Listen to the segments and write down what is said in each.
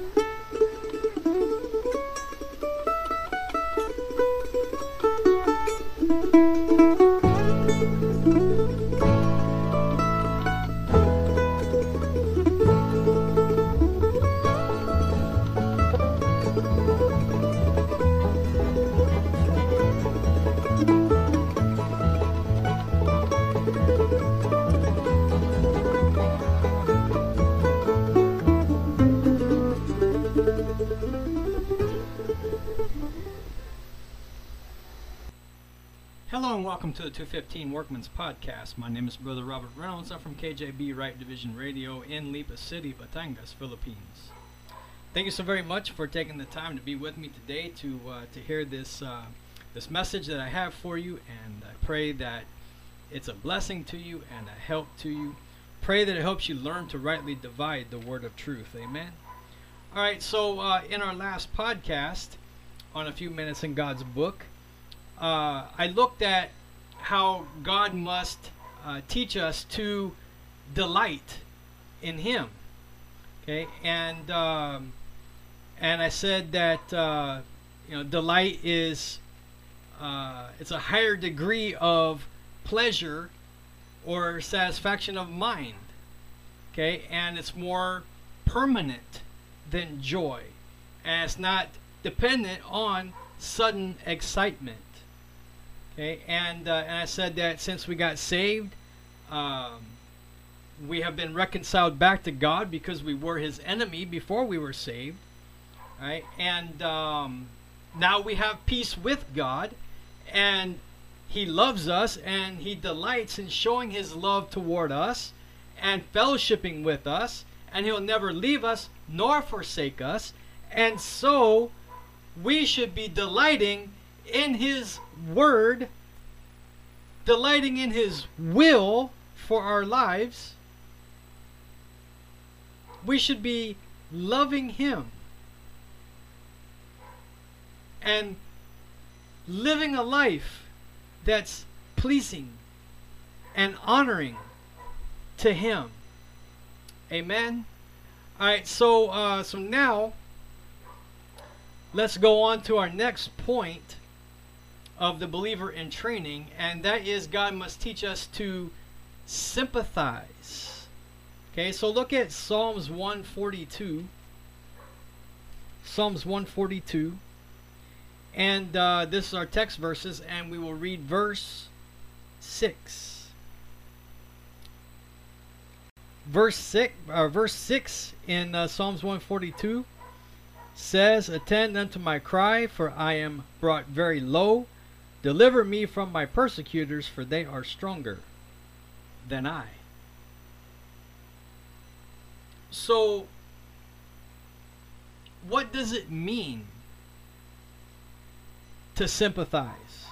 Hello and welcome to the 215 Workman's Podcast. My name is Brother Robert Reynolds. I'm from KJB Right Division Radio in Lipa City, Batangas, Philippines. Thank you so very much for taking the time to be with me today to uh, to hear this uh, this message that I have for you, and I pray that it's a blessing to you and a help to you. Pray that it helps you learn to rightly divide the word of truth. Amen. All right. So uh, in our last podcast on a few minutes in God's book uh, I looked at how God must uh, teach us to delight in Him. Okay, and um, and I said that uh, you know delight is uh, it's a higher degree of pleasure or satisfaction of mind. Okay, and it's more permanent than joy, and it's not dependent on sudden excitement. Okay, and uh, and I said that since we got saved, um, we have been reconciled back to God because we were His enemy before we were saved, right? And um, now we have peace with God, and He loves us, and He delights in showing His love toward us, and fellowshipping with us, and He'll never leave us nor forsake us, and so we should be delighting in His Word, delighting in His will for our lives, we should be loving Him and living a life that's pleasing and honoring to Him. Amen. All right, so uh, so now let's go on to our next point of the believer in training, and that is God must teach us to sympathize. Okay, so look at Psalms 142. Psalms 142. And uh, this is our text verses, and we will read verse 6. Verse 6, uh, verse 6 in uh, Psalms 142 says, Attend unto my cry, for I am brought very low. Deliver me from my persecutors, for they are stronger than I. So, what does it mean to sympathize?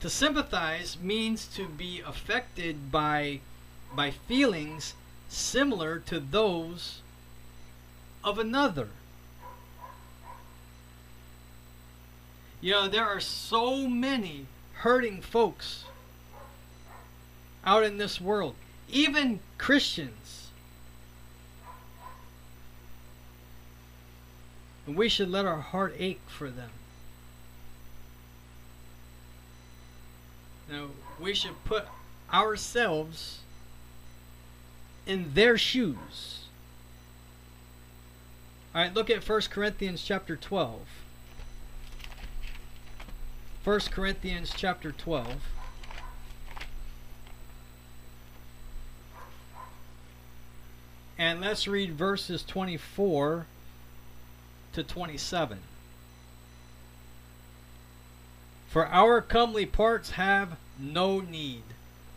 To sympathize means to be affected by by feelings similar to those of another. You know, there are so many hurting folks out in this world, even Christians. And we should let our heart ache for them. Now, we should put ourselves in their shoes. All right, look at 1 Corinthians chapter 12. 1 Corinthians chapter 12. And let's read verses 24 to 27. For our comely parts have no need,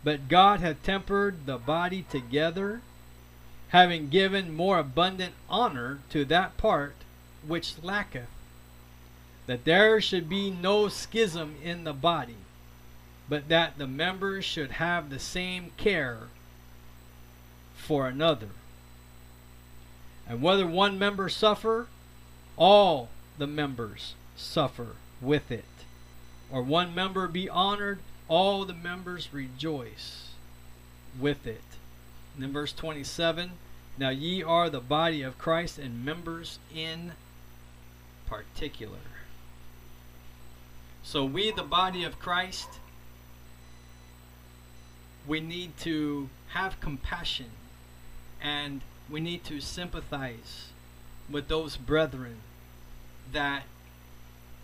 but God hath tempered the body together, having given more abundant honor to that part which lacketh that there should be no schism in the body, but that the members should have the same care for another. And whether one member suffer, all the members suffer with it. Or one member be honored, all the members rejoice with it. And verse 27 Now ye are the body of Christ and members in particular. So we, the body of Christ, we need to have compassion and we need to sympathize with those brethren that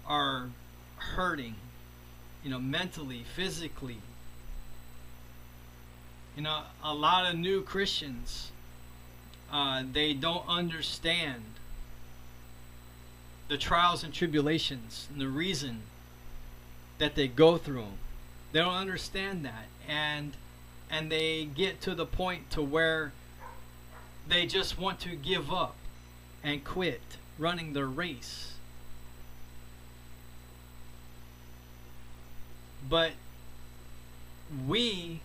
are hurting, you know, mentally, physically. You know, a lot of new Christians, uh, they don't understand the trials and tribulations and the reason that they go through. They don't understand that, and and they get to the point to where they just want to give up and quit running the race. But we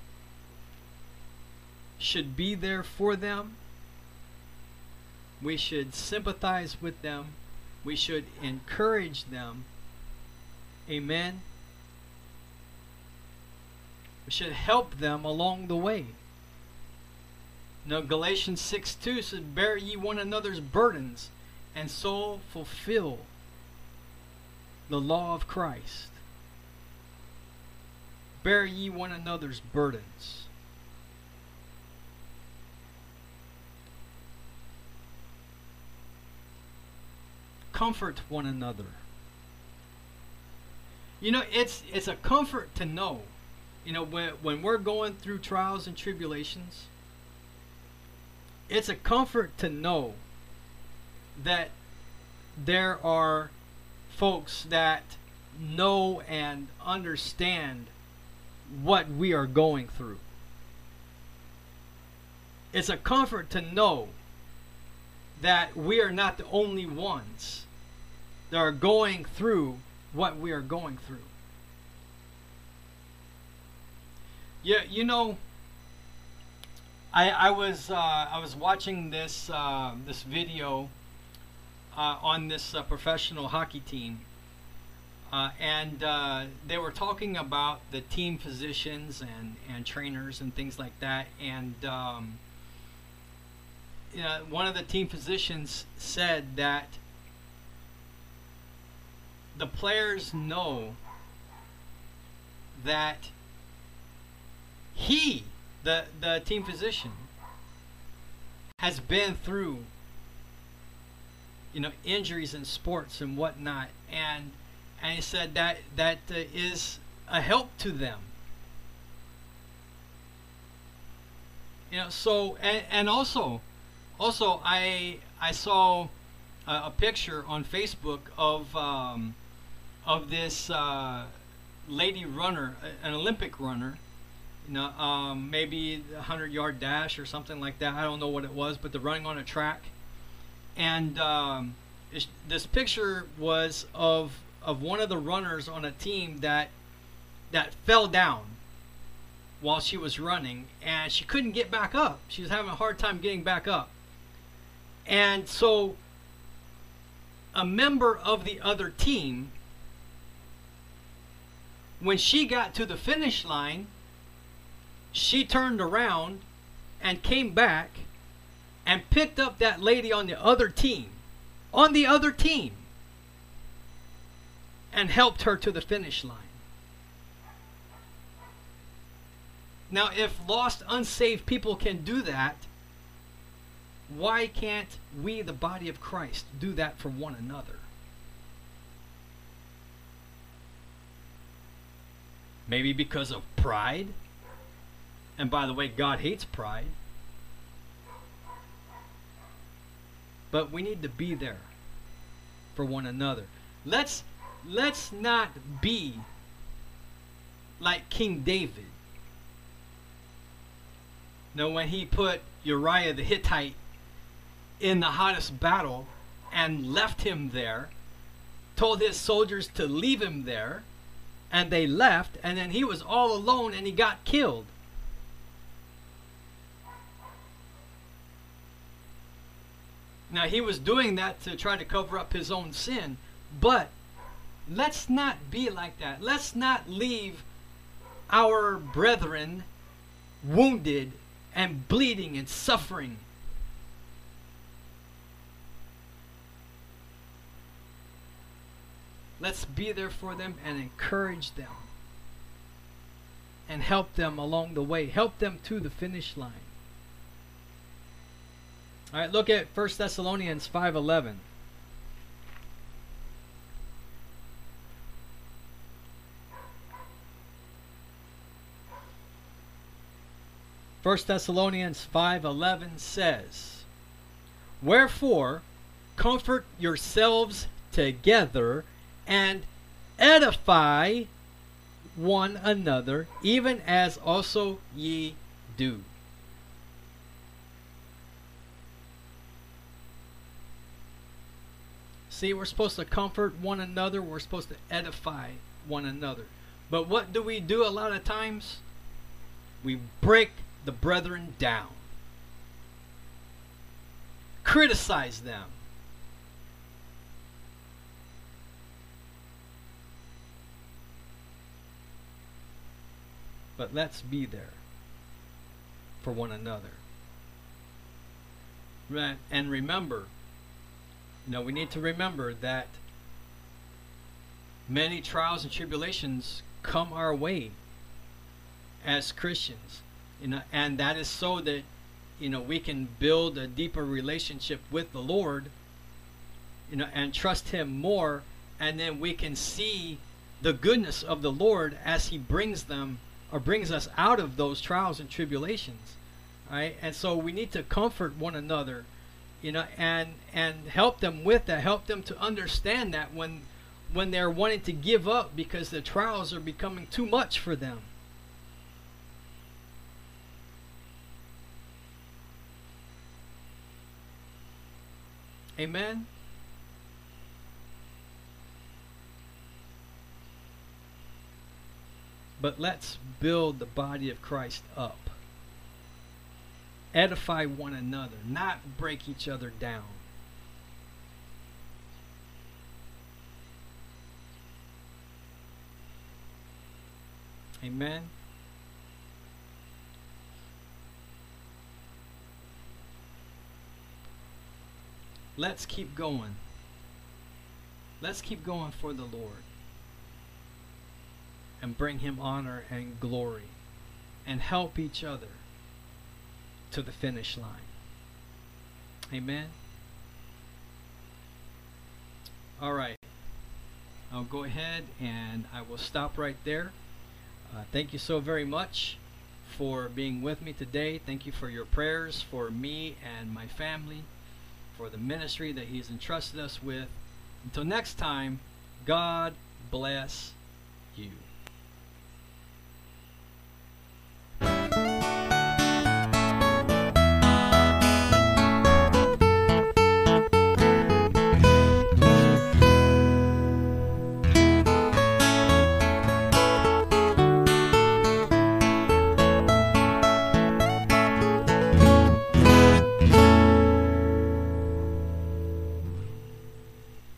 should be there for them. We should sympathize with them. We should encourage them. Amen. We should help them along the way. Now Galatians 6 2 says, Bear ye one another's burdens, and so fulfill the law of Christ. Bear ye one another's burdens. Comfort one another. You know, it's it's a comfort to know, you know, when when we're going through trials and tribulations, it's a comfort to know that there are folks that know and understand what we are going through. It's a comfort to know that we are not the only ones that are going through what we are going through. Yeah, you know, I, I was uh, I was watching this uh, this video uh, on this uh, professional hockey team, uh, and uh, they were talking about the team physicians and, and trainers and things like that. And um, you know, one of the team physicians said that the players know that he the the team physician has been through you know injuries in sports and whatnot and and he said that that uh, is a help to them. You know so and, and also also i i saw a, a picture on facebook of um, of this uh, lady runner an olympic runner know, um, maybe a hundred yard dash or something like that. I don't know what it was, but they're running on a track, and um, this picture was of of one of the runners on a team that that fell down while she was running, and she couldn't get back up. She was having a hard time getting back up, and so a member of the other team, when she got to the finish line she turned around and came back and picked up that lady on the other team, on the other team, and helped her to the finish line. Now, if lost, unsaved people can do that, why can't we, the body of Christ, do that for one another? Maybe because of pride? And by the way, God hates pride. But we need to be there for one another. Let's let's not be like King David. Now when he put Uriah the Hittite in the hottest battle and left him there, told his soldiers to leave him there, and they left, and then he was all alone and he got killed. Now, he was doing that to try to cover up his own sin, but let's not be like that. Let's not leave our brethren wounded and bleeding and suffering. Let's be there for them and encourage them and help them along the way, help them to the finish line. All right, look at 1 Thessalonians 5:11. First Thessalonians 5:11 says, "Wherefore comfort yourselves together and edify one another, even as also ye do." See, we're supposed to comfort one another, we're supposed to edify one another. But what do we do a lot of times? We break the brethren down, criticize them. But let's be there for one another. And remember, know, we need to remember that many trials and tribulations come our way as Christians. You know and that is so that you know we can build a deeper relationship with the lord you know and trust him more and then we can see the goodness of the lord as he brings them or brings us out of those trials and tribulations right? And so we need to comfort one another you know and and help them with that help them to understand that when when they're wanting to give up because the trials are becoming too much for them Amen. But let's build the body of Christ up. Edify one another, not break each other down. Amen. Let's keep going. Let's keep going for the Lord and bring him honor and glory and help each other to the finish line. Amen. All right. I'll go ahead and I will stop right there. Uh, thank you so very much for being with me today. Thank you for your prayers for me and my family for the ministry that He's entrusted us with. Until next time, God bless you.